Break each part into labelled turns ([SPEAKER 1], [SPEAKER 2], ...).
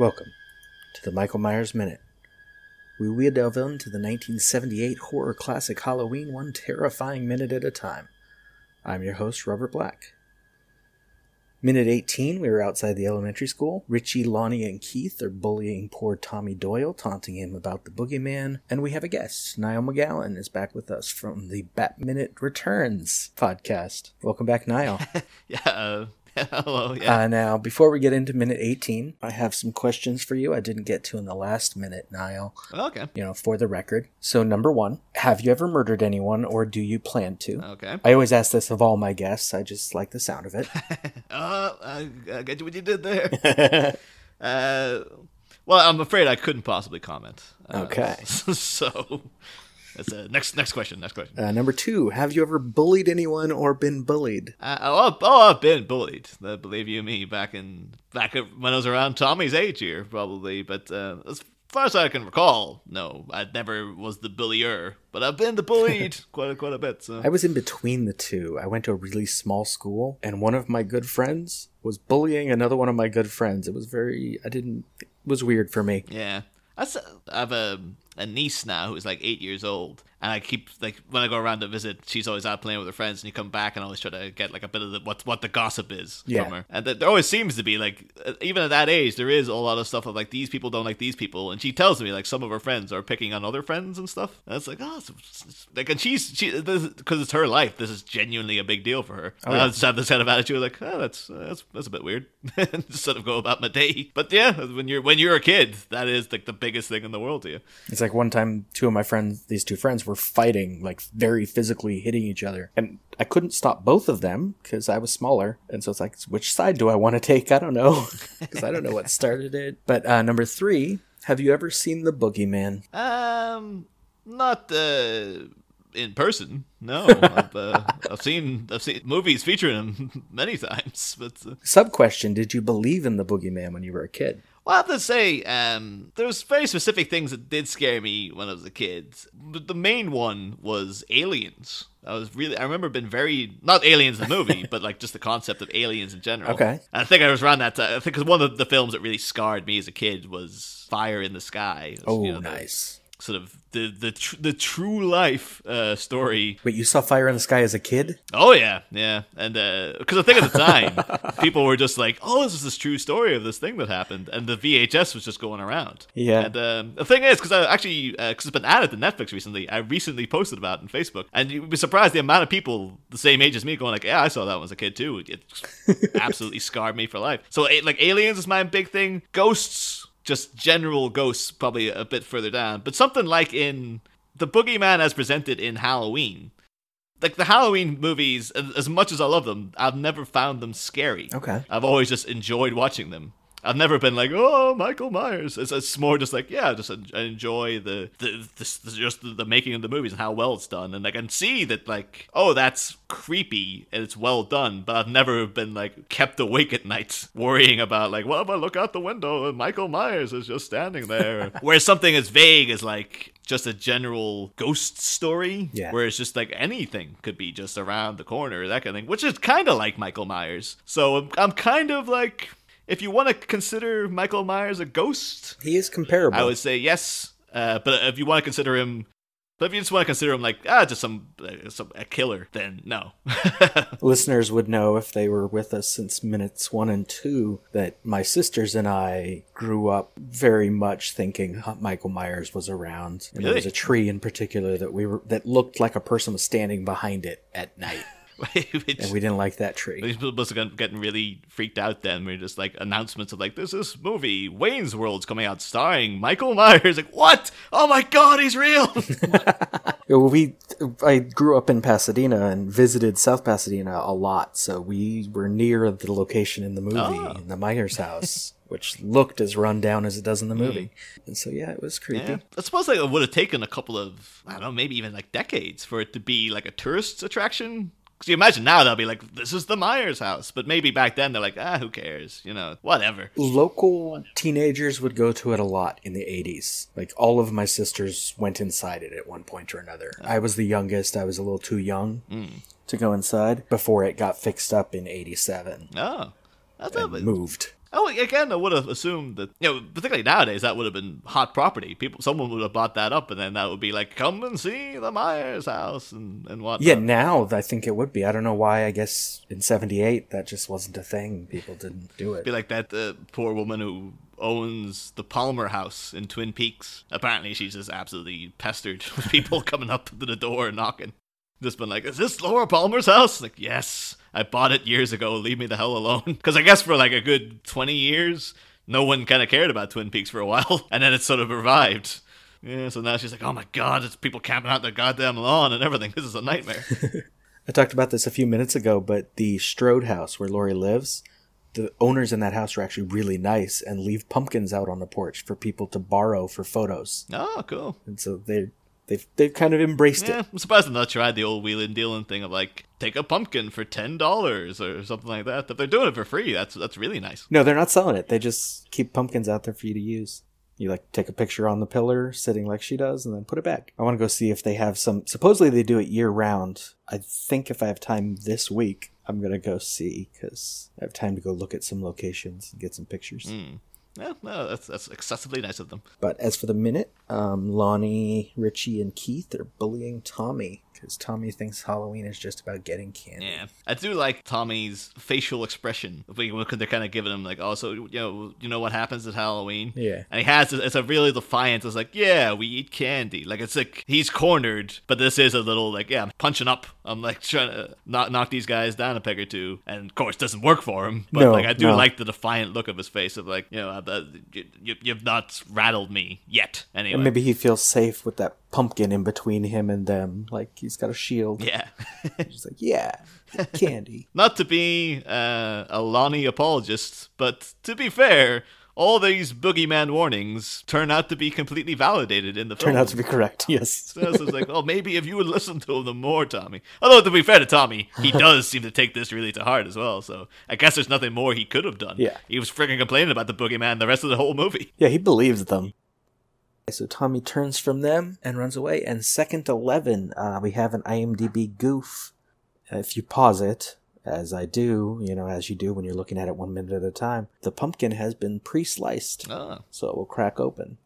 [SPEAKER 1] Welcome to the Michael Myers Minute. We will delve into the 1978 horror classic Halloween one terrifying minute at a time. I'm your host, Robert Black. Minute 18, we are outside the elementary school. Richie, Lonnie, and Keith are bullying poor Tommy Doyle, taunting him about the boogeyman. And we have a guest. Niall McGowan is back with us from the Bat Minute Returns podcast. Welcome back, Niall.
[SPEAKER 2] yeah, uh, hello. Yeah.
[SPEAKER 1] Uh, now, before we get into minute 18, I have some questions for you I didn't get to in the last minute, Niall.
[SPEAKER 2] okay.
[SPEAKER 1] You know, for the record. So, number one, have you ever murdered anyone or do you plan to?
[SPEAKER 2] Okay.
[SPEAKER 1] I always ask this of all my guests. I just like the sound of it.
[SPEAKER 2] Uh, I, I get what you did there. uh, well, I'm afraid I couldn't possibly comment. Uh,
[SPEAKER 1] Okay.
[SPEAKER 2] So, that's uh, next next question. Next question.
[SPEAKER 1] Uh, number two, have you ever bullied anyone or been bullied?
[SPEAKER 2] Uh, oh, oh, I've been bullied. Uh, believe you me, back in back when I was around Tommy's age here, probably. But uh, as far as I can recall, no, I never was the bullier. But I've been the bullied quite a, quite a bit. So.
[SPEAKER 1] I was in between the two. I went to a really small school, and one of my good friends was bullying another one of my good friends. It was very, I didn't, it was weird for me.
[SPEAKER 2] Yeah. I have a, niece now who's like eight years old, and I keep like when I go around to visit, she's always out playing with her friends, and you come back and I always try to get like a bit of the, what what the gossip is
[SPEAKER 1] Yeah.
[SPEAKER 2] from her, and th- there always seems to be like uh, even at that age there is a lot of stuff of like these people don't like these people, and she tells me like some of her friends are picking on other friends and stuff, and it's like oh, it's, it's- like and she's she because it's her life, this is genuinely a big deal for her.
[SPEAKER 1] Oh, yeah.
[SPEAKER 2] I just have this kind of attitude like oh that's uh, that's that's a bit weird, and just sort of go about my day. But yeah, when you're when you're a kid, that is like the biggest thing in the world to you.
[SPEAKER 1] It's like one time, two of my friends, these two friends, were fighting, like very physically hitting each other. And I couldn't stop both of them because I was smaller. And so it's like, which side do I want to take? I don't know. Because I don't know what started it. But uh, number three, have you ever seen The Boogeyman?
[SPEAKER 2] Um, not uh, in person. No, I've, uh, I've seen I've seen movies featuring him many times, but uh,
[SPEAKER 1] Sub question Did you believe in The Boogeyman when you were a kid?
[SPEAKER 2] I have to say, um, there's very specific things that did scare me when I was a kid. But the main one was aliens. I was really I remember being very not aliens the movie, but like just the concept of aliens in general.
[SPEAKER 1] Okay.
[SPEAKER 2] And I think I was around that time. I think because one of the films that really scarred me as a kid was Fire in the Sky. Was,
[SPEAKER 1] Oh,
[SPEAKER 2] you know,
[SPEAKER 1] nice.
[SPEAKER 2] Sort of the the tr- the true life uh, story.
[SPEAKER 1] Wait, you saw Fire in the Sky as a kid?
[SPEAKER 2] Oh yeah, yeah, and because I think at the time people were just like, "Oh, this is this true story of this thing that happened," and the VHS was just going around.
[SPEAKER 1] Yeah.
[SPEAKER 2] And um, the thing is, because I actually because it's been added to Netflix recently, I recently posted about it on Facebook, and you'd be surprised the amount of people the same age as me going like, "Yeah, I saw that I was a kid too." It absolutely scarred me for life. So like aliens is my big thing. Ghosts just general ghosts probably a bit further down but something like in the boogeyman as presented in halloween. Like the halloween movies as much as i love them i've never found them scary.
[SPEAKER 1] Okay.
[SPEAKER 2] i've always just enjoyed watching them I've never been like, oh, Michael Myers. It's, it's more just like, yeah, just I enjoy the the, the, the just the, the making of the movies and how well it's done, and I can see that like, oh, that's creepy and it's well done. But I've never been like kept awake at night worrying about like, well, if I look out the window and Michael Myers is just standing there. Whereas something as vague as like just a general ghost story,
[SPEAKER 1] Yeah.
[SPEAKER 2] where it's just like anything could be just around the corner, that kind of thing, which is kind of like Michael Myers. So I'm, I'm kind of like, if you want to consider Michael Myers a ghost,
[SPEAKER 1] He is comparable.
[SPEAKER 2] I would say yes. Uh, but if you want to consider him, but if you just want to consider him like ah, just some, uh, some a killer, then no.
[SPEAKER 1] Listeners would know if they were with us since minutes one and two that my sisters and I grew up very much thinking Michael Myers was around. And there was a tree in particular that we were that looked like a person was standing behind it at night,
[SPEAKER 2] Which,
[SPEAKER 1] and we didn't like that tree.
[SPEAKER 2] these people must have gotten- getting really freaked out then. We're just like announcements of like, there's this movie, Wayne's World's coming out starring Michael Myers. Like, what? Oh my god, he's real!
[SPEAKER 1] We I grew up in Pasadena and visited South Pasadena a lot, so we were near the location in the movie,
[SPEAKER 2] Oh.
[SPEAKER 1] in the Myers house. Which looked as run down as it does in the movie, mm. and so yeah, it was creepy.
[SPEAKER 2] Yeah. I suppose like it would have taken a couple of I don't know, maybe even like decades for it to be like a tourist attraction. Because you imagine now they'll be like, "This is the Myers house," but maybe back then they're like, "Ah, who cares?" You know, whatever.
[SPEAKER 1] local teenagers would go to it a lot in the 80s. Like all of my sisters went inside it at one point or another. I was the youngest. I was a little too young to go inside before it got fixed up in 87
[SPEAKER 2] Oh, I thought
[SPEAKER 1] and moved.
[SPEAKER 2] Oh, again, I would have assumed that you know, particularly nowadays, that would have been hot property. People, someone would have bought that up, and then that would be like, come and see the Myers house and and what.
[SPEAKER 1] Yeah, now I think it would be. I don't know why. I guess in '78 that just wasn't a thing. People didn't do it.
[SPEAKER 2] Be like that uh, poor woman who owns the Palmer house in Twin Peaks. Apparently, she's just absolutely pestered with people coming up to the door and knocking. Just been like, is this Laura Palmer's house? Like, yes, I bought it years ago. Leave me the hell alone. Because I guess for like a good 20 years, no one kind of cared about Twin Peaks for a while. And then it sort of revived. Yeah, so now she's like, oh my god, it's people camping out their goddamn lawn and everything. This is a nightmare.
[SPEAKER 1] I talked about this a few minutes ago, but the Strode house where Laurie lives, the owners in that house are actually really nice and leave pumpkins out on the porch for people to borrow for photos.
[SPEAKER 2] oh, cool.
[SPEAKER 1] And so they they've they've kind of embraced
[SPEAKER 2] Yeah,
[SPEAKER 1] it.
[SPEAKER 2] I'm surprised they've not tried the old wheeling dealing thing of like take a pumpkin for ten dollars or something like that. If they're doing it for free, that's that's really nice.
[SPEAKER 1] No, they're not selling it. They just keep pumpkins out there for you to use. You like take a picture on the pillar sitting like she does and then put it back. I want to go see if they have some supposedly they do it year round. I think if I have time this week, I'm going to go see cuz I have time to go look at some locations and get some pictures.
[SPEAKER 2] Mm. Yeah, no, that's that's excessively nice of them.
[SPEAKER 1] But as for the minute, um, Lonnie, Richie, and Keith are bullying Tommy because Tommy thinks Halloween is just about getting candy.
[SPEAKER 2] Yeah, I do like Tommy's facial expression. Because they're kind of giving him like, oh, so you know, you know what happens at Halloween?
[SPEAKER 1] Yeah.
[SPEAKER 2] And he has it's a really defiant. It's like, yeah, we eat candy. Like it's like he's cornered, but this is a little like, yeah, I'm punching up. I'm like trying to knock knock these guys down a peg or two, and of course, it doesn't work for him. But
[SPEAKER 1] No,
[SPEAKER 2] like, I do
[SPEAKER 1] no.
[SPEAKER 2] like the defiant look of his face of like, you know, uh, you, you, you've not rattled me yet. Anyway,
[SPEAKER 1] And maybe he feels safe with that pumpkin in between him and them. Like he's got a shield.
[SPEAKER 2] yeah.
[SPEAKER 1] He's like, yeah, candy.
[SPEAKER 2] Not to be uh, a Lonnie apologist, but to be fair, all these boogeyman warnings turn out to be completely validated in the film.
[SPEAKER 1] Turn out to be correct. Yes.
[SPEAKER 2] So it's like, oh, maybe if you would listen to them more, Tommy. Although, to be fair to Tommy, he does seem to take this really to heart as well. So I guess there's nothing more he could have done.
[SPEAKER 1] Yeah.
[SPEAKER 2] He was freaking complaining about the boogeyman the rest of the whole movie.
[SPEAKER 1] Yeah, he believes them. So Tommy turns from them and runs away. And second 11, uh, we have an IMDb goof. Uh, If you pause it, as I do, you know, as you do when you're looking at it one minute at a time, the pumpkin has been pre sliced.
[SPEAKER 2] Oh. Ah.
[SPEAKER 1] So it will crack open.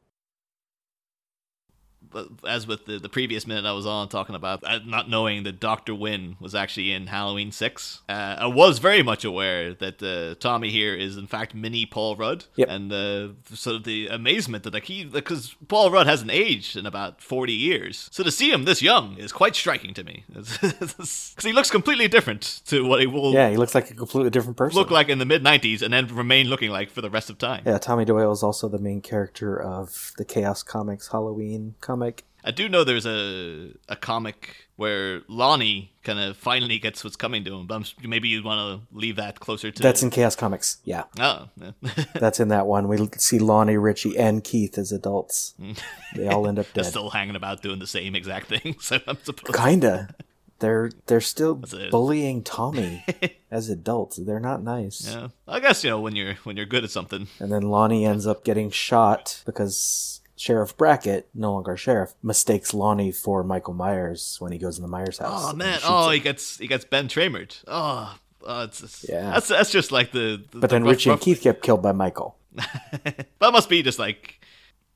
[SPEAKER 2] As with the, the previous minute I was on talking about uh, not knowing that Dr. Wynn was actually in Halloween 6, uh, I was very much aware that uh, Tommy here is in fact mini Paul Rudd.
[SPEAKER 1] Yep.
[SPEAKER 2] And uh, sort of the amazement that like he, because Paul Rudd hasn't aged in about 40 years. So to see him this young is quite striking to me. Because he looks completely different to what he will
[SPEAKER 1] Yeah, he looks like a completely different person.
[SPEAKER 2] look like in the mid 90s and then remain looking like for the rest of time.
[SPEAKER 1] Yeah, Tommy Doyle is also the main character of the Chaos Comics Halloween comic.
[SPEAKER 2] I do know there's a a comic where Lonnie kind of finally gets what's coming to him, but I'm, maybe you'd want to leave that closer to.
[SPEAKER 1] That's in Chaos Comics. Yeah,
[SPEAKER 2] Oh, yeah.
[SPEAKER 1] that's in that one. We see Lonnie, Richie, and Keith as adults. They all end up
[SPEAKER 2] They're
[SPEAKER 1] dead.
[SPEAKER 2] still hanging about doing the same exact thing. So I'm supposed.
[SPEAKER 1] Kinda. They're they're still bullying Tommy as adults. They're not nice.
[SPEAKER 2] Yeah, I guess you know when you're when you're good at something.
[SPEAKER 1] And then Lonnie ends up getting shot because Sheriff Brackett, no longer sheriff, mistakes Lonnie for Michael Myers when he goes in the Myers house.
[SPEAKER 2] Oh man!
[SPEAKER 1] shoots
[SPEAKER 2] Oh,
[SPEAKER 1] him.
[SPEAKER 2] he gets he gets Ben Tramered. Oh, oh it's, it's
[SPEAKER 1] Yeah.
[SPEAKER 2] That's that's just like the. the
[SPEAKER 1] But then
[SPEAKER 2] the rough-
[SPEAKER 1] Richie and Keith get killed by Michael.
[SPEAKER 2] that must be just like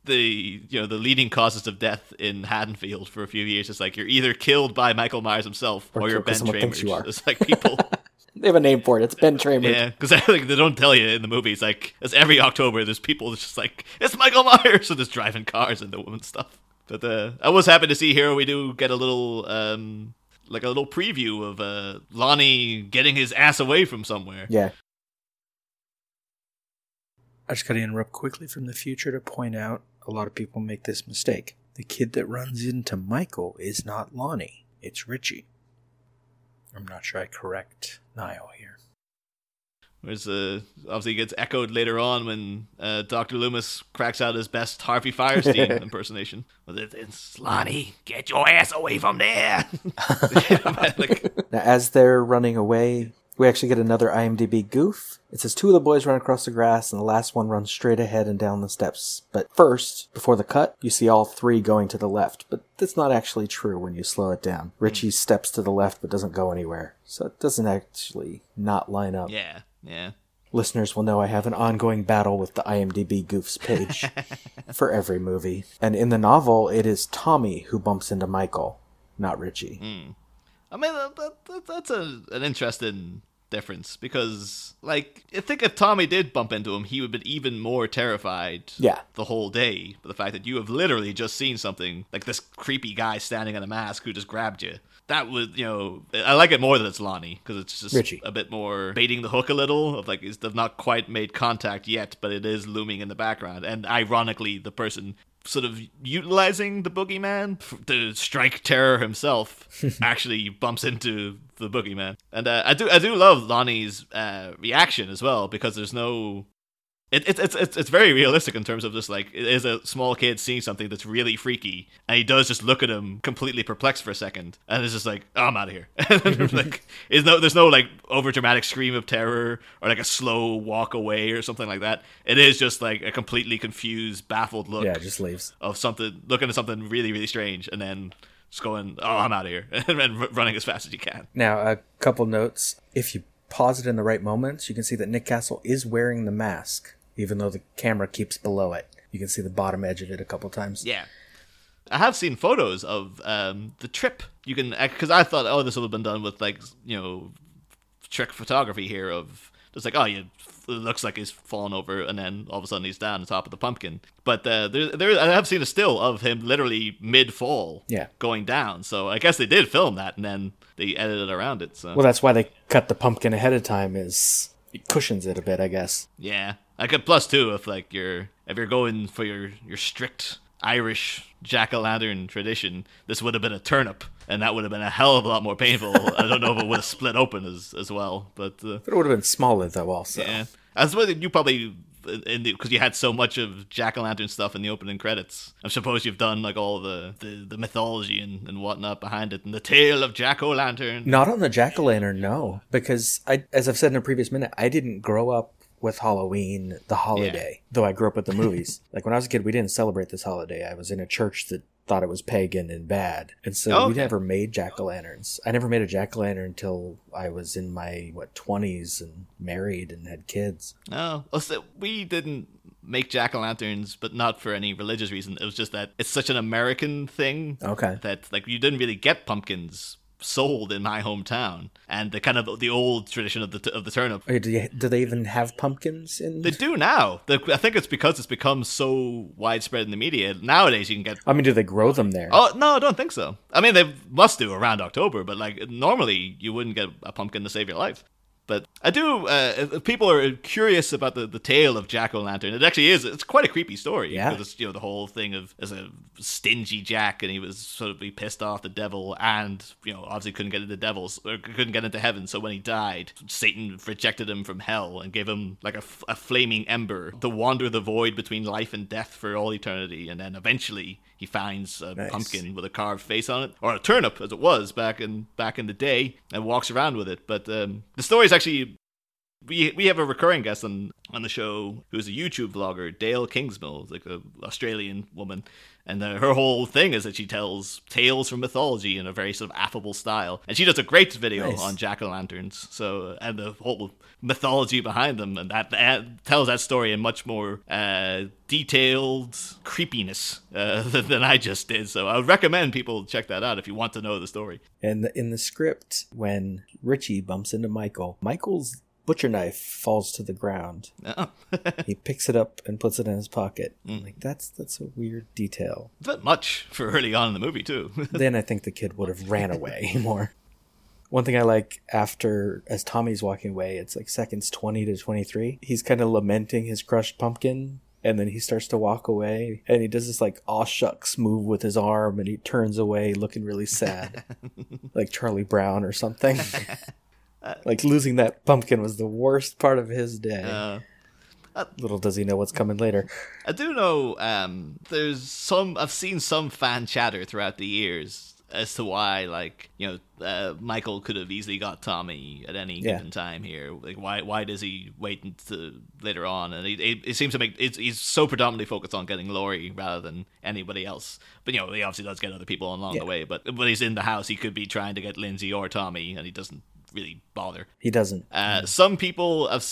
[SPEAKER 2] the you know the leading causes of death in Haddonfield for a few years. It's like you're either killed by Michael Myers himself or,
[SPEAKER 1] Or
[SPEAKER 2] you're Ben Tramered. It's like people.
[SPEAKER 1] They have a name for it. It's Ben Tramer.
[SPEAKER 2] Yeah, because I think they don't tell you in the movies. Like it's every October. There's people that's just like it's Michael Myers, so just driving cars and the woman stuff. But uh, I was happy to see here we do get a little um like a little preview of uh Lonnie getting his ass away from somewhere.
[SPEAKER 1] Yeah.
[SPEAKER 3] I just got to interrupt quickly from the future to point out a lot of people make this mistake. The kid that runs into Michael is not Lonnie, it's Richie. I'm not sure I correct Niall here.
[SPEAKER 2] Whereas uh, obviously gets echoed later on when uh, Doctor Loomis cracks out his best Harvey Fierstein impersonation. With it, it's Lonnie, get your ass away from there. like,
[SPEAKER 1] Now, as they're running away, we actually get another IMDb goof. It says two of the boys run across the grass, and the last one runs straight ahead and down the steps. But first, before the cut, you see all three going to the left. But that's not actually true when you slow it down. Richie steps to the left but doesn't go anywhere. So it doesn't actually not line up.
[SPEAKER 2] yeah, yeah.
[SPEAKER 1] Listeners will know I have an ongoing battle with the IMDb Goofs page for every movie. And in the novel, it is Tommy who bumps into Michael, not Richie.
[SPEAKER 2] Mm. I mean, that, that, that's a, an interesting difference because, like, I think if Tommy did bump into him, he would have been even more terrified.
[SPEAKER 1] Yeah.
[SPEAKER 2] The whole day, but the fact that you have literally just seen something like this creepy guy standing in a mask who just grabbed you. That would, you know, I like it more that it's Lonnie because it's just
[SPEAKER 1] Richie.
[SPEAKER 2] a bit more baiting the hook a little of like they've not quite made contact yet, but it is looming in the background. And ironically, the person sort of utilizing the boogeyman? To strike terror himself actually bumps into the boogeyman. And uh, i do i do love lonnie's uh, reaction as well because there's no it, it, it's it's it's very realistic in terms of just like it is a small kid seeing something that's really freaky, and he does just look at him completely perplexed for a second, and it's just like, oh, I'm out of here. Like, is no, there's no like over dramatic scream of terror or like a slow walk away or something like that. It is just like a completely confused, baffled look
[SPEAKER 1] Yeah, just leaves.
[SPEAKER 2] of something, looking at something really really strange, and then just going, oh, I'm out of here, and running as fast as you can.
[SPEAKER 1] Now, a couple notes. If you pause it in the right moments, you can see that Nick Castle is wearing the mask, even though the camera keeps below it. You can see the bottom edge of it a couple times.
[SPEAKER 2] Yeah. I have seen photos of um, the trip. You can because I thought, oh, this would have been done with like you know trick photography here of just like oh, you it looks like he's fallen over and then all of a sudden he's down on top of the pumpkin. But uh, there, there, I have seen a still of him literally mid fall,
[SPEAKER 1] Yeah.
[SPEAKER 2] going down. So I guess they did film that and then they edited around it. So
[SPEAKER 1] Well, that's why they cut the pumpkin ahead of time. Is it cushions it a bit, I guess.
[SPEAKER 2] Yeah, I could plus two if like you're if you're going for your your strict Irish jack o' lantern tradition. This would have been a turnip, and that would have been a hell of a lot more painful. I don't know if it would have split open as as well, but uh,
[SPEAKER 1] But it would have been smaller though. Also,
[SPEAKER 2] yeah, that's what you probably in because you had so much of jack o' lantern stuff in the opening credits. I suppose you've done like all the the, the mythology and, and whatnot behind it, and the tale of jack o' lantern.
[SPEAKER 1] Not on the jack o' lantern, no. Because I, as I've said in a previous minute, I didn't grow up with Halloween, the holiday. Though I grew up with the movies. like when I was a kid, we didn't celebrate this holiday. I was in a church that thought it was pagan and bad, and so
[SPEAKER 2] Oh,
[SPEAKER 1] we never made jack o' lanterns. I never made a jack o' lantern until I was in my what twenties and married and had kids.
[SPEAKER 2] No, oh, so we didn't make jack o' lanterns, but not for any religious reason. It was just that it's such an American thing
[SPEAKER 1] Okay.
[SPEAKER 2] that like you didn't really get pumpkins sold in my hometown, and the kind of the old tradition of the of the turnip.
[SPEAKER 1] Okay, do, you, do they even have pumpkins in?
[SPEAKER 2] They do now. The, I think it's because it's become so widespread in the media. Nowadays, you can get.
[SPEAKER 1] I mean, do they grow them there?
[SPEAKER 2] Oh no, I don't think so. I mean, they must do around October, but like normally, you wouldn't get a pumpkin to save your life. But I do. Uh, people are curious about the, the tale of Jack O' Lantern, it actually is. It's quite a creepy story.
[SPEAKER 1] Yeah.
[SPEAKER 2] because it's, you know the whole thing of as a stingy Jack, and he was sort of he pissed off the devil, and you know obviously couldn't get into devils or couldn't get into heaven. So when he died, Satan rejected him from hell and gave him like a, a flaming ember to wander the void between life and death for all eternity, and then eventually he finds a
[SPEAKER 1] Nice.
[SPEAKER 2] pumpkin with a carved face on it, or a turnip as it was back in back in the day, and walks around with it. But um, the story is actually we we have a recurring guest on on the show who's a YouTube vlogger, Dael Kingsmill, like an Australian woman, and uh, her whole thing is that she tells tales from mythology in a very sort of affable style, and she does a great video
[SPEAKER 1] Nice.
[SPEAKER 2] on jack o' lanterns. So and the whole mythology behind them, and that, that tells that story in much more uh, detailed creepiness uh, than, than I just did. So I would recommend people check that out if you want to know the story.
[SPEAKER 1] And in the script, when Richie bumps into Michael, Michael's butcher knife falls to the ground.
[SPEAKER 2] Oh.
[SPEAKER 1] He picks it up and puts it in his pocket.
[SPEAKER 2] Mm.
[SPEAKER 1] Like that's that's a weird detail.
[SPEAKER 2] Bit much for early on in the movie too.
[SPEAKER 1] then I think the kid would have ran away more. One thing I like after as Tommy's walking away, it's like seconds twenty to twenty three. He's kind of lamenting his crushed pumpkin, and then he starts to walk away, and he does this like aw shucks move with his arm, and he turns away looking really sad, like Charlie Brown or something. Like losing that pumpkin was the worst part of his day.
[SPEAKER 2] uh,
[SPEAKER 1] Little does he know what's coming later.
[SPEAKER 2] I do know um, there's some I've seen some fan chatter throughout the years as to why like you know uh, Michael could have easily got Tommy at any
[SPEAKER 1] Yeah.
[SPEAKER 2] given time here. Like why why does he wait until later on? And it, it, seems to make it's, he's so predominantly focused on getting Laurie rather than anybody else. But you know he obviously does get other people along
[SPEAKER 1] Yeah.
[SPEAKER 2] the way. But when he's in the house, he could be trying to get Lindsay or Tommy, and he doesn't really bother.
[SPEAKER 1] He doesn't.
[SPEAKER 2] Uh, Some people I've,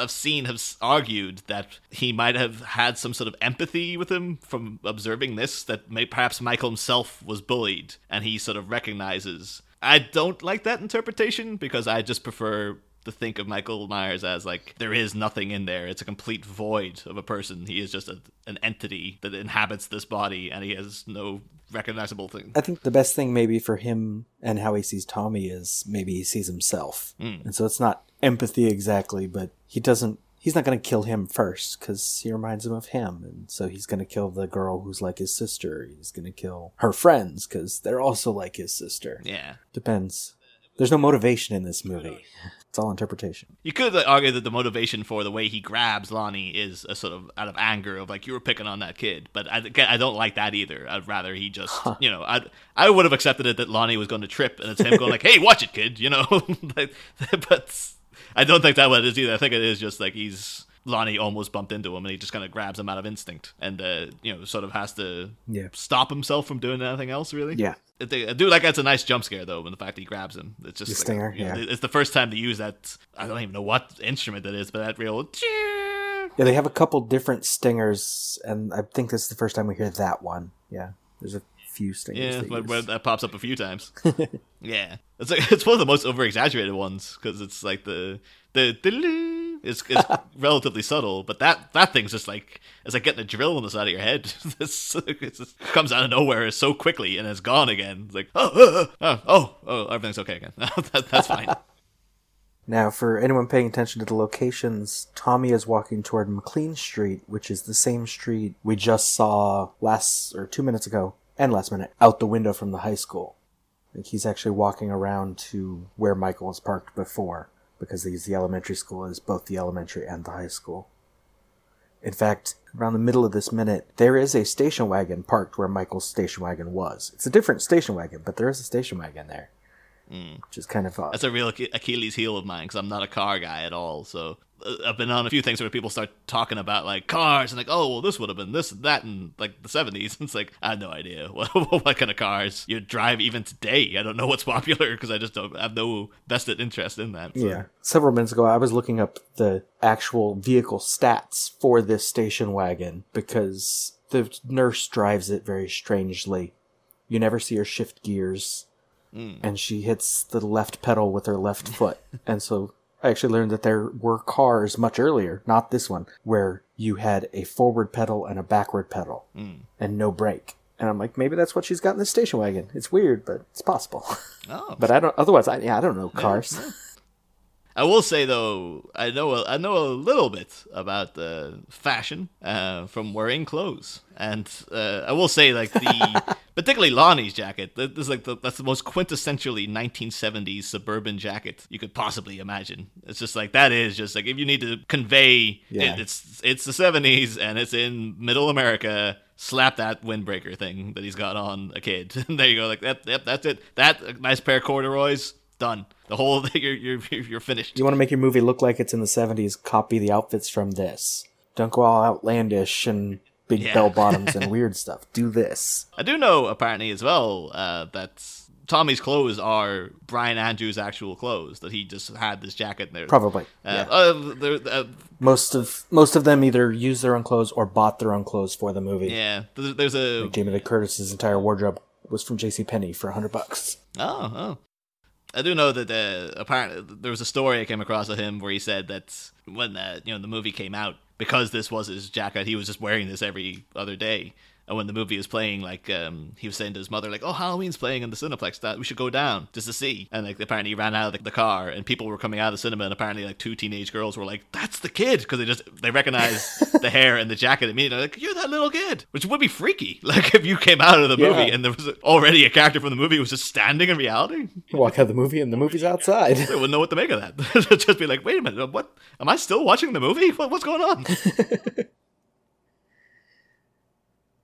[SPEAKER 2] I've seen have argued that he might have had some sort of empathy with him from observing this, that may, perhaps Michael himself was bullied and he sort of recognizes. I don't like that interpretation because I just prefer to think of Michael Myers as like there is nothing in there. It's a complete void of a person. He is just a, an entity that inhabits this body and he has no recognizable thing.
[SPEAKER 1] I think the best thing maybe for him and how he sees Tommy is maybe he sees himself. Hmm. And so it's not empathy exactly, but he doesn't he's not going to kill him first cuz he reminds him of him and so he's going to kill the girl who's like his sister. He's going to kill her friends cuz they're also like his sister.
[SPEAKER 2] Yeah.
[SPEAKER 1] Depends. There's no motivation in this movie. It's all interpretation.
[SPEAKER 2] You could like, argue that the motivation for the way he grabs Lonnie is a sort of out of anger of like you were picking on that kid, but I, I don't like that either. I'd rather he just you know I I would have accepted it that Lonnie was going to trip and it's him going like hey watch it kid you know, Like, but I don't think that what it is either. I think it is just like he's Lonnie almost bumped into him and he just kind of grabs him out of instinct and uh, you know sort of has to
[SPEAKER 1] Yeah.
[SPEAKER 2] stop himself from doing anything else really.
[SPEAKER 1] Yeah.
[SPEAKER 2] I do like that's a nice jump scare though, when the fact that he grabs him. It's just
[SPEAKER 1] The
[SPEAKER 2] like,
[SPEAKER 1] stinger,
[SPEAKER 2] you know,
[SPEAKER 1] yeah.
[SPEAKER 2] It's the first time to use that. I don't even know what instrument that is, but that real.
[SPEAKER 1] Yeah, they have a couple different stingers and I think this is the first time we hear that one. Yeah. There's a few stingers.
[SPEAKER 2] Yeah,
[SPEAKER 1] they
[SPEAKER 2] but that pops up a few times. yeah, it's like it's one of the most over exaggerated ones because it's like the the, the it's, it's relatively subtle, but that that thing's just like it's like getting a drill in the side of your head. this comes out of nowhere so quickly and it's gone again. It's like oh oh oh oh, oh, oh everything's okay again. that, that's fine.
[SPEAKER 1] Now, for anyone paying attention to the locations, Tommy is walking toward McLean Street, which is the same street we just saw last or two minutes ago and last minute out the window from the high school. Like he's actually walking around to where Michael was parked before, because they use the elementary school as both the elementary and the high school. In fact, around the middle of this minute, there is a station wagon parked where Michael's station wagon was. It's a different station wagon, but there is a station wagon there. Mm. Which is kind of odd.
[SPEAKER 2] That's a real Achilles heel of mine because I'm not a car guy at all. So Uh, I've been on a few things where people start talking about like cars and like, oh, well, this would have been this and that in like the 70s. and It's like I have no idea what, what kind of cars you drive even today. I don't know what's popular because I just don't I have no vested interest in that. so.
[SPEAKER 1] Yeah. Several minutes ago, I was looking up the actual vehicle stats for this station wagon because the nurse drives it very strangely. You never see her shift gears, hmm. and she hits the left pedal with her left foot. and so I actually learned that there were cars much earlier, not this one, where you had a forward pedal and a backward pedal hmm. and no brake. And I'm like, maybe that's what she's got in this station wagon. It's weird, but it's possible.
[SPEAKER 2] Oh,
[SPEAKER 1] but I don't. Otherwise, I yeah, I don't know cars.
[SPEAKER 2] I will say though, I know a, I know a little bit about uh, fashion uh, from wearing clothes, and uh, I will say like the particularly Lonnie's jacket. That is like the, that's the most quintessentially 1970s suburban jacket you could possibly imagine. It's just like that is just like if you need to convey
[SPEAKER 1] Yeah.
[SPEAKER 2] it, it's it's the 70s and it's in Middle America. Slap that windbreaker thing that he's got on a kid. And there you go. Like that. Yep, that's it. That nice pair of corduroys. Done. The whole thing. You're you're you're finished.
[SPEAKER 1] You want to make your movie look like it's in the 70s, copy the outfits from this. Don't go all outlandish and big
[SPEAKER 2] Yeah.
[SPEAKER 1] bell bottoms and weird stuff. Do this.
[SPEAKER 2] I do know apparently as well uh, that Tommy's clothes are Brian Andrews' actual clothes. That he just had this jacket there.
[SPEAKER 1] Probably.
[SPEAKER 2] Uh,
[SPEAKER 1] yeah.
[SPEAKER 2] uh, uh,
[SPEAKER 1] Most of most of them either use their own clothes or bought their own clothes for the movie.
[SPEAKER 2] yeah. There's, there's a
[SPEAKER 1] Jamie Lee Curtis's entire wardrobe was from J.C. Penney for hundred bucks.
[SPEAKER 2] oh oh. I do know that uh, apparently there was a story I came across of him where he said that when uh, you know the movie came out because this was his jacket, he was just wearing this every other day. And when the movie was playing, like um, he was saying to his mother, like, "Oh, Halloween's playing in the Cineplex. That we should go down just to see." And like apparently he ran out of the, the car, and people were coming out of the cinema, and apparently like two teenage girls were like, "That's the kid," because they just they recognized the hair and the jacket immediately. Like, "You're that little kid," which would be freaky. Like if you came out of the
[SPEAKER 1] Yeah.
[SPEAKER 2] movie and there was already a character from the movie who was just standing in reality.
[SPEAKER 1] Walk out of the movie and the movie's outside.
[SPEAKER 2] They wouldn't know what to make of that. just be like, "Wait a minute, what? Am I still watching the movie? What, what's going on?"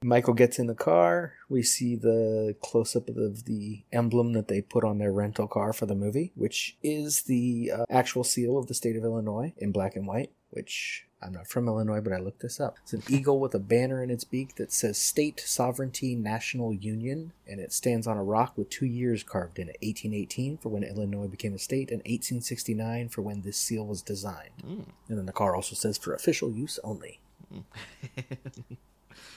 [SPEAKER 1] Michael gets in the car. We see the close up of the emblem that they put on their rental car for the movie, which is the uh, actual seal of the state of Illinois in black and white. which I'm not from Illinois, but I looked this up. It's an eagle with a banner in its beak that says State Sovereignty National Union, and it stands on a rock with two years carved in it 1818 for when Illinois became a state, and 1869 for when this seal was designed.
[SPEAKER 2] Mm.
[SPEAKER 1] And then the car also says for official use only.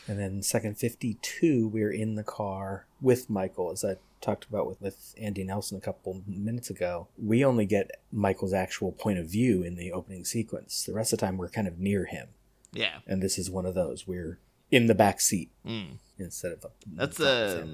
[SPEAKER 1] and then second 52, we're in the car with Michael, as I talked about with, with Andy Nelson a couple minutes ago. We only get Michael's actual point of view in the opening sequence. The rest of the time, we're kind of near him.
[SPEAKER 2] Yeah.
[SPEAKER 1] And this is one of those. We're in the back seat
[SPEAKER 2] Mm.
[SPEAKER 1] instead of up.
[SPEAKER 2] That's uh.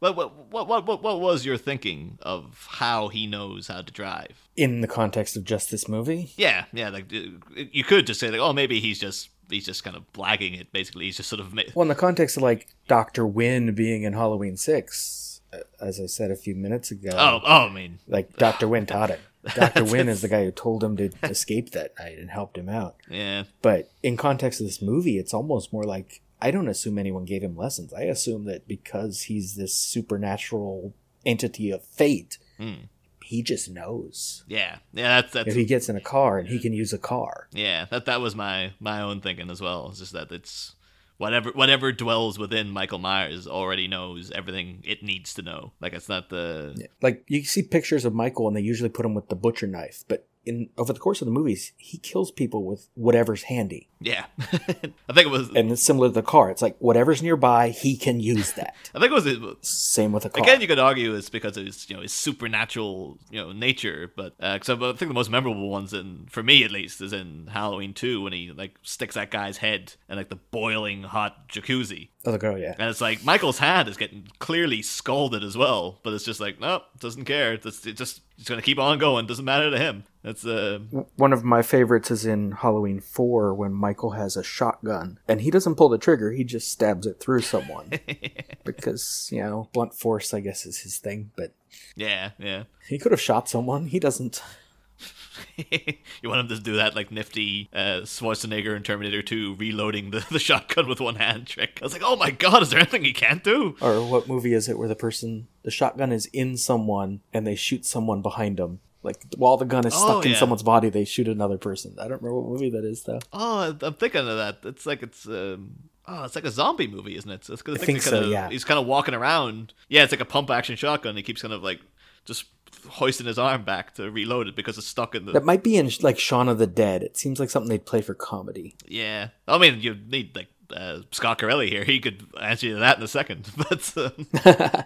[SPEAKER 2] What, what what what what was your thinking of how he knows how to drive?
[SPEAKER 1] in the context of just this movie.
[SPEAKER 2] Yeah, yeah. Like uh, you could just say like, oh, maybe he's just he's just kind of blagging it. Basically, he's just sort of ma-
[SPEAKER 1] Well, in the context of like Doctor Wynn being in Halloween Six, uh, as I said a few minutes ago.
[SPEAKER 2] oh oh. I mean,
[SPEAKER 1] like Doctor Wynn taught him. Doctor Wynn is the guy who told him to escape that night and helped him out.
[SPEAKER 2] yeah,
[SPEAKER 1] But in context of this movie, it's almost more like I don't assume anyone gave him lessons. I assume that because he's this supernatural entity of fate,
[SPEAKER 2] Mm.
[SPEAKER 1] He just knows.
[SPEAKER 2] yeah, yeah. That's that's
[SPEAKER 1] If he gets in a car and he can use a car.
[SPEAKER 2] Yeah, that that was my my own thinking as well. It's just that it's whatever whatever dwells within Michael Myers already knows everything it needs to know. Like it's not the
[SPEAKER 1] Like you see pictures of Michael and they usually put him with the butcher knife, but in over the course of the movies, he kills people with whatever's handy.
[SPEAKER 2] yeah. I think it was
[SPEAKER 1] And it's similar to the car. It's like whatever's nearby, he can use that.
[SPEAKER 2] I think it was
[SPEAKER 1] Same with the car.
[SPEAKER 2] Again, you could argue it's because of his, you know, his supernatural, you know, nature. But uh I think the most memorable ones, in for me at least, is in Halloween two when he like sticks that guy's head in like the boiling hot jacuzzi,
[SPEAKER 1] oh, the girl, yeah.
[SPEAKER 2] and it's like Michael's hand is getting clearly scalded as well, but it's just like nope, doesn't care. It's it just it's gonna keep on going. Doesn't matter to him. That's uh
[SPEAKER 1] One of my favorites is in Halloween 4 when Michael has a shotgun and he doesn't pull the trigger, he just stabs it through someone. because, you know, blunt force, I guess, is his thing, but
[SPEAKER 2] yeah yeah.
[SPEAKER 1] he could have shot someone. He doesn't.
[SPEAKER 2] you want him to do that like nifty uh, Schwarzenegger in Terminator 2 reloading the, the shotgun with one hand trick. I was like, oh my god, is there anything he can't do?
[SPEAKER 1] Or what movie is it where the person, the shotgun is in someone and they shoot someone behind them? Like while the gun is
[SPEAKER 2] Oh,
[SPEAKER 1] stuck in someone's body, they shoot another person. I don't remember what movie that is though.
[SPEAKER 2] Oh, I'm thinking of that. It's like it's um, oh, it's like a zombie movie, isn't it? So
[SPEAKER 1] I
[SPEAKER 2] think
[SPEAKER 1] think
[SPEAKER 2] they kinda,
[SPEAKER 1] so, yeah.
[SPEAKER 2] He's kind of walking around. Yeah, it's like a pump action shotgun. He keeps kind of like just hoisting his arm back to reload it because it's stuck in the.
[SPEAKER 1] That might be in like Shaun of the Dead. It seems like something they'd play for comedy.
[SPEAKER 2] Yeah, I mean, you need like uh, Scott Corelli here. He could answer you to that in a second. But uh,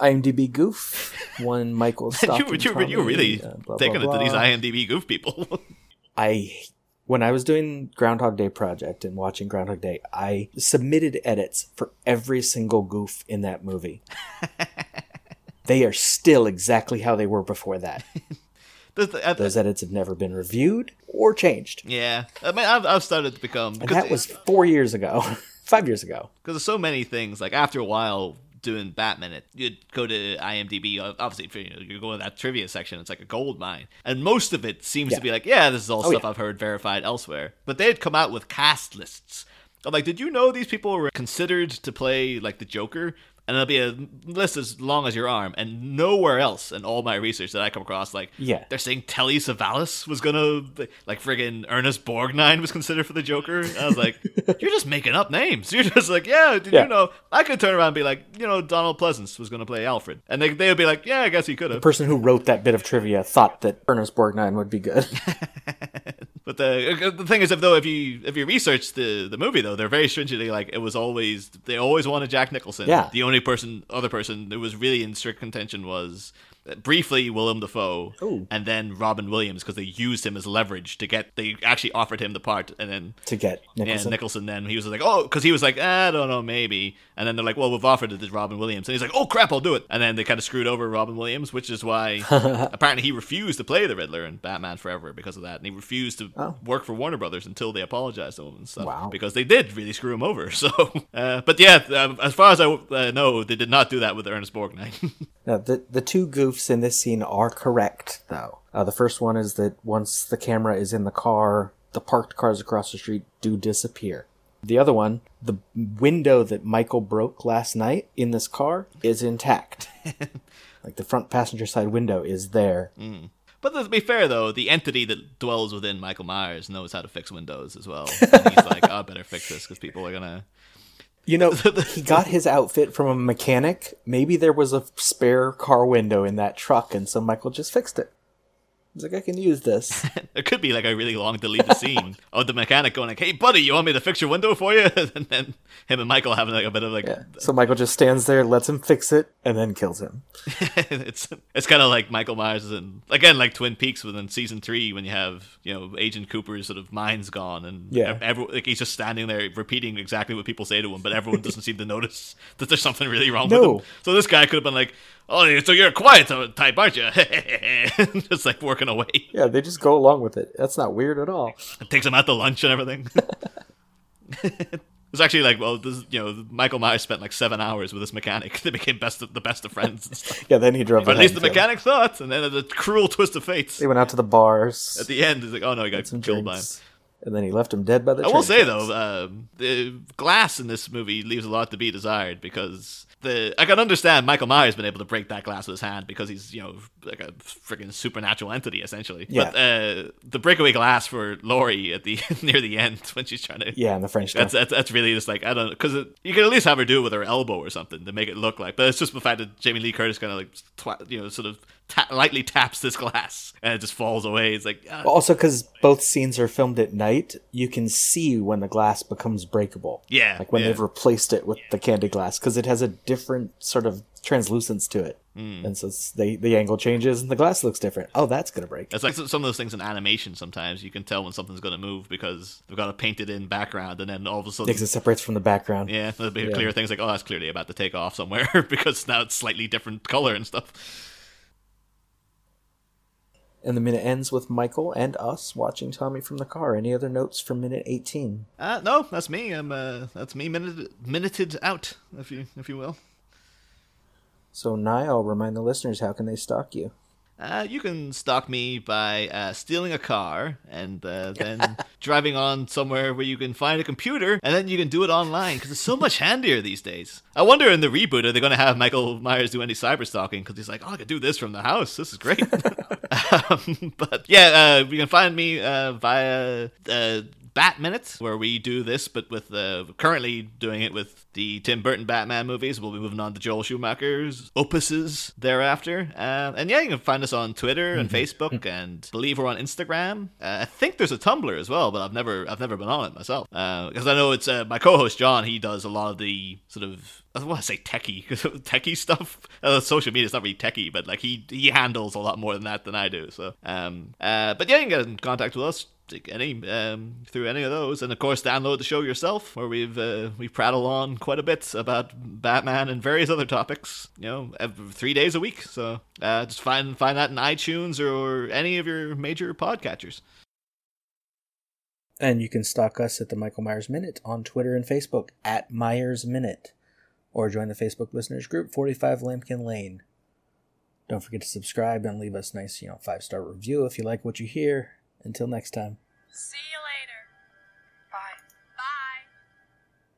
[SPEAKER 1] IMDb goof one Michael
[SPEAKER 2] you, were- you, you really
[SPEAKER 1] uh, blah, blah,
[SPEAKER 2] taking it to these
[SPEAKER 1] blah.
[SPEAKER 2] IMDb goof people.
[SPEAKER 1] I when I was doing Groundhog Day project and watching Groundhog Day, I submitted edits for every single goof in that movie. They are still exactly how they were before that. Those edits have never been reviewed or changed.
[SPEAKER 2] yeah, I mean, I've, I've started to become
[SPEAKER 1] And that was four years ago, five years ago.
[SPEAKER 2] because there's so many things. Like after a while doing Batman, it you'd go to IMDb. uh, Obviously, if you know, you go to that trivia section, it's like a gold mine, and most of it seems
[SPEAKER 1] Yeah.
[SPEAKER 2] to be like, yeah, this is all
[SPEAKER 1] Oh,
[SPEAKER 2] stuff
[SPEAKER 1] yeah.
[SPEAKER 2] I've heard verified elsewhere. But they had come out with cast lists. I'm like, did you know these people were considered to play like the Joker? And it'll be a list as long as your arm, and nowhere else in all my research that I come across, like
[SPEAKER 1] Yeah.
[SPEAKER 2] they're saying Telly Savalas was gonna, like friggin' Ernest Borgnine was considered for the Joker. I was like, you're just making up names. You're just like, yeah, did
[SPEAKER 1] Yeah.
[SPEAKER 2] you know? I could turn around and be like, you know, Donald Pleasence was gonna play Alfred, and they they would be like, yeah, I guess he could have.
[SPEAKER 1] The person who wrote that bit of trivia thought that Ernest Borgnine would be good.
[SPEAKER 2] But the the thing is, if though if you if you research the the movie though, they're very stringently like it was always they always wanted Jack Nicholson.
[SPEAKER 1] Yeah.
[SPEAKER 2] The only person other person who was really in strict contention was briefly Willem Dafoe,
[SPEAKER 1] Ooh.
[SPEAKER 2] and then Robin Williams because they used him as leverage to get. They actually offered him the part, and then
[SPEAKER 1] to get Nicholson.
[SPEAKER 2] Yeah, Nicholson. Then he was like, "Oh," because he was like, "I don't know, maybe." And then they're like, "Well, we've offered it to Robin Williams," and he's like, "Oh crap, I'll do it." And then they kind of screwed over Robin Williams, which is why apparently he refused to play the Riddler in Batman Forever because of that, and he refused to
[SPEAKER 1] Oh.
[SPEAKER 2] work for Warner Brothers until they apologized to him and stuff.
[SPEAKER 1] Wow.
[SPEAKER 2] Because they did really screw him over. So, uh, but yeah, um, as far as I uh, know, they did not do that with Ernest Borgnine.
[SPEAKER 1] Now, the the two goofs in this scene are correct, though. Uh, the first one is that once the camera is in the car, the parked cars across the street do disappear. The other one, the window that Michael broke last night in this car is intact. like the front passenger side window is there.
[SPEAKER 2] But to be fair, though, the entity that dwells within Michael Myers knows how to fix Windows as well. And he's like, oh, I better fix this because people are gonna.
[SPEAKER 1] You know, he got his outfit from a mechanic. Maybe there was a spare car window in that truck, and so Michael just fixed it. He's like, I can use this.
[SPEAKER 2] It could be like a really long deleted scene of the mechanic going like, "Hey, buddy, you want me to fix your window for you?" and then him and Michael having like a bit of like,
[SPEAKER 1] Yeah. So Michael just stands there, lets him fix it, and then kills him.
[SPEAKER 2] it's it's kind of like Michael Myers and again like Twin Peaks within season three when you have you know Agent Cooper's sort of mind's gone and
[SPEAKER 1] Yeah.
[SPEAKER 2] every, like he's just standing there repeating exactly what people say to him, but everyone doesn't seem to notice that there's something really wrong with him. So this guy could have been like, "Oh, so you're a quiet type, aren't you?" just like working away.
[SPEAKER 1] Yeah, they just go along with it. That's not weird at all.
[SPEAKER 2] It takes them out to lunch and everything. It's actually like, well, this, you know, Michael Myers spent like seven hours with this mechanic. They became best of, the best of friends.
[SPEAKER 1] Yeah, then he drove.
[SPEAKER 2] Or at least the
[SPEAKER 1] killed him.
[SPEAKER 2] mechanic thought, and then the cruel twist of fate.
[SPEAKER 1] They went out to the bars.
[SPEAKER 2] At the end, he's like, "Oh no, he got
[SPEAKER 1] some
[SPEAKER 2] killed by him."
[SPEAKER 1] and then he left him dead by the.
[SPEAKER 2] I will say though, um, the glass in this movie leaves a lot to be desired because the I can understand Michael Myers been able to break that glass with his hand because he's you know like a freaking supernatural entity essentially.
[SPEAKER 1] Yeah.
[SPEAKER 2] But uh, the breakaway glass for Laurie at the near the end when she's trying to
[SPEAKER 1] Yeah, in the French.
[SPEAKER 2] That's, that's that's really just like I don't know because you can at least have her do it with her elbow or something to make it look like. But it's just the fact that Jamie Lee Curtis kind of like twa- you know sort of ta- lightly taps this glass and it just falls away. It's like ah,
[SPEAKER 1] Also, because both scenes are filmed at night, you can see when the glass becomes breakable.
[SPEAKER 2] Yeah,
[SPEAKER 1] like when
[SPEAKER 2] yeah.
[SPEAKER 1] they've replaced it with the candy glass, because it has a different sort of translucence to it,
[SPEAKER 2] Hmm.
[SPEAKER 1] and so they the angle changes and the glass looks different. Oh, that's gonna break.
[SPEAKER 2] It's like some of those things in animation. Sometimes you can tell when something's going to move because they've got a painted in background, and then all of a sudden,
[SPEAKER 1] Because it separates from the background.
[SPEAKER 2] yeah, there'll be
[SPEAKER 1] Yeah.
[SPEAKER 2] clear things like, oh, that's clearly about to take off somewhere because now it's slightly different color and stuff.
[SPEAKER 1] And the minute ends with Michael and us watching Tommy from the car. Any other notes from minute eighteen?
[SPEAKER 2] Uh, no, that's me. I'm uh, that's me minuted, minuted out, if you if you will.
[SPEAKER 1] So Niall, remind the listeners how can they stalk you?
[SPEAKER 2] Uh, you can stalk me by uh, stealing a car and uh, then driving on somewhere where you can find a computer and then you can do it online because it's so much handier these days. I wonder in the reboot are they going to have Michael Myers do any cyber stalking because he's like, oh, I could do this from the house. This is great. um, but yeah, uh, you can find me uh, via. Uh, Bat Minute, where we do this, but with uh, currently doing it with the Tim Burton Batman movies. We'll be moving on to Joel Schumacher's opuses thereafter. Uh, and yeah, you can find us on Twitter and Facebook, and believe we're on Instagram. Uh, I think there's a Tumblr as well, but I've never I've never been on it myself because I know it's uh, my co-host John. He does a lot of the sort of I don't want to say techie techie stuff. Uh, social media is not really techie, but like he he handles a lot more than that than I do. So um uh but yeah, you can get in contact with us any um through any of those, and of course download the show yourself, where we've uh, we prattle on quite a bit about Batman and various other topics. You know, every, three days a week. So uh, just find find that in iTunes or any of your major podcatchers.
[SPEAKER 1] And you can stalk us at the Michael Myers Minute on Twitter and Facebook at Myers Minute, or join the Facebook listeners group 45 Lampkin Lane. Don't forget to subscribe and leave us nice, you know, five star review if you like what you hear. Until next time.
[SPEAKER 4] See you later.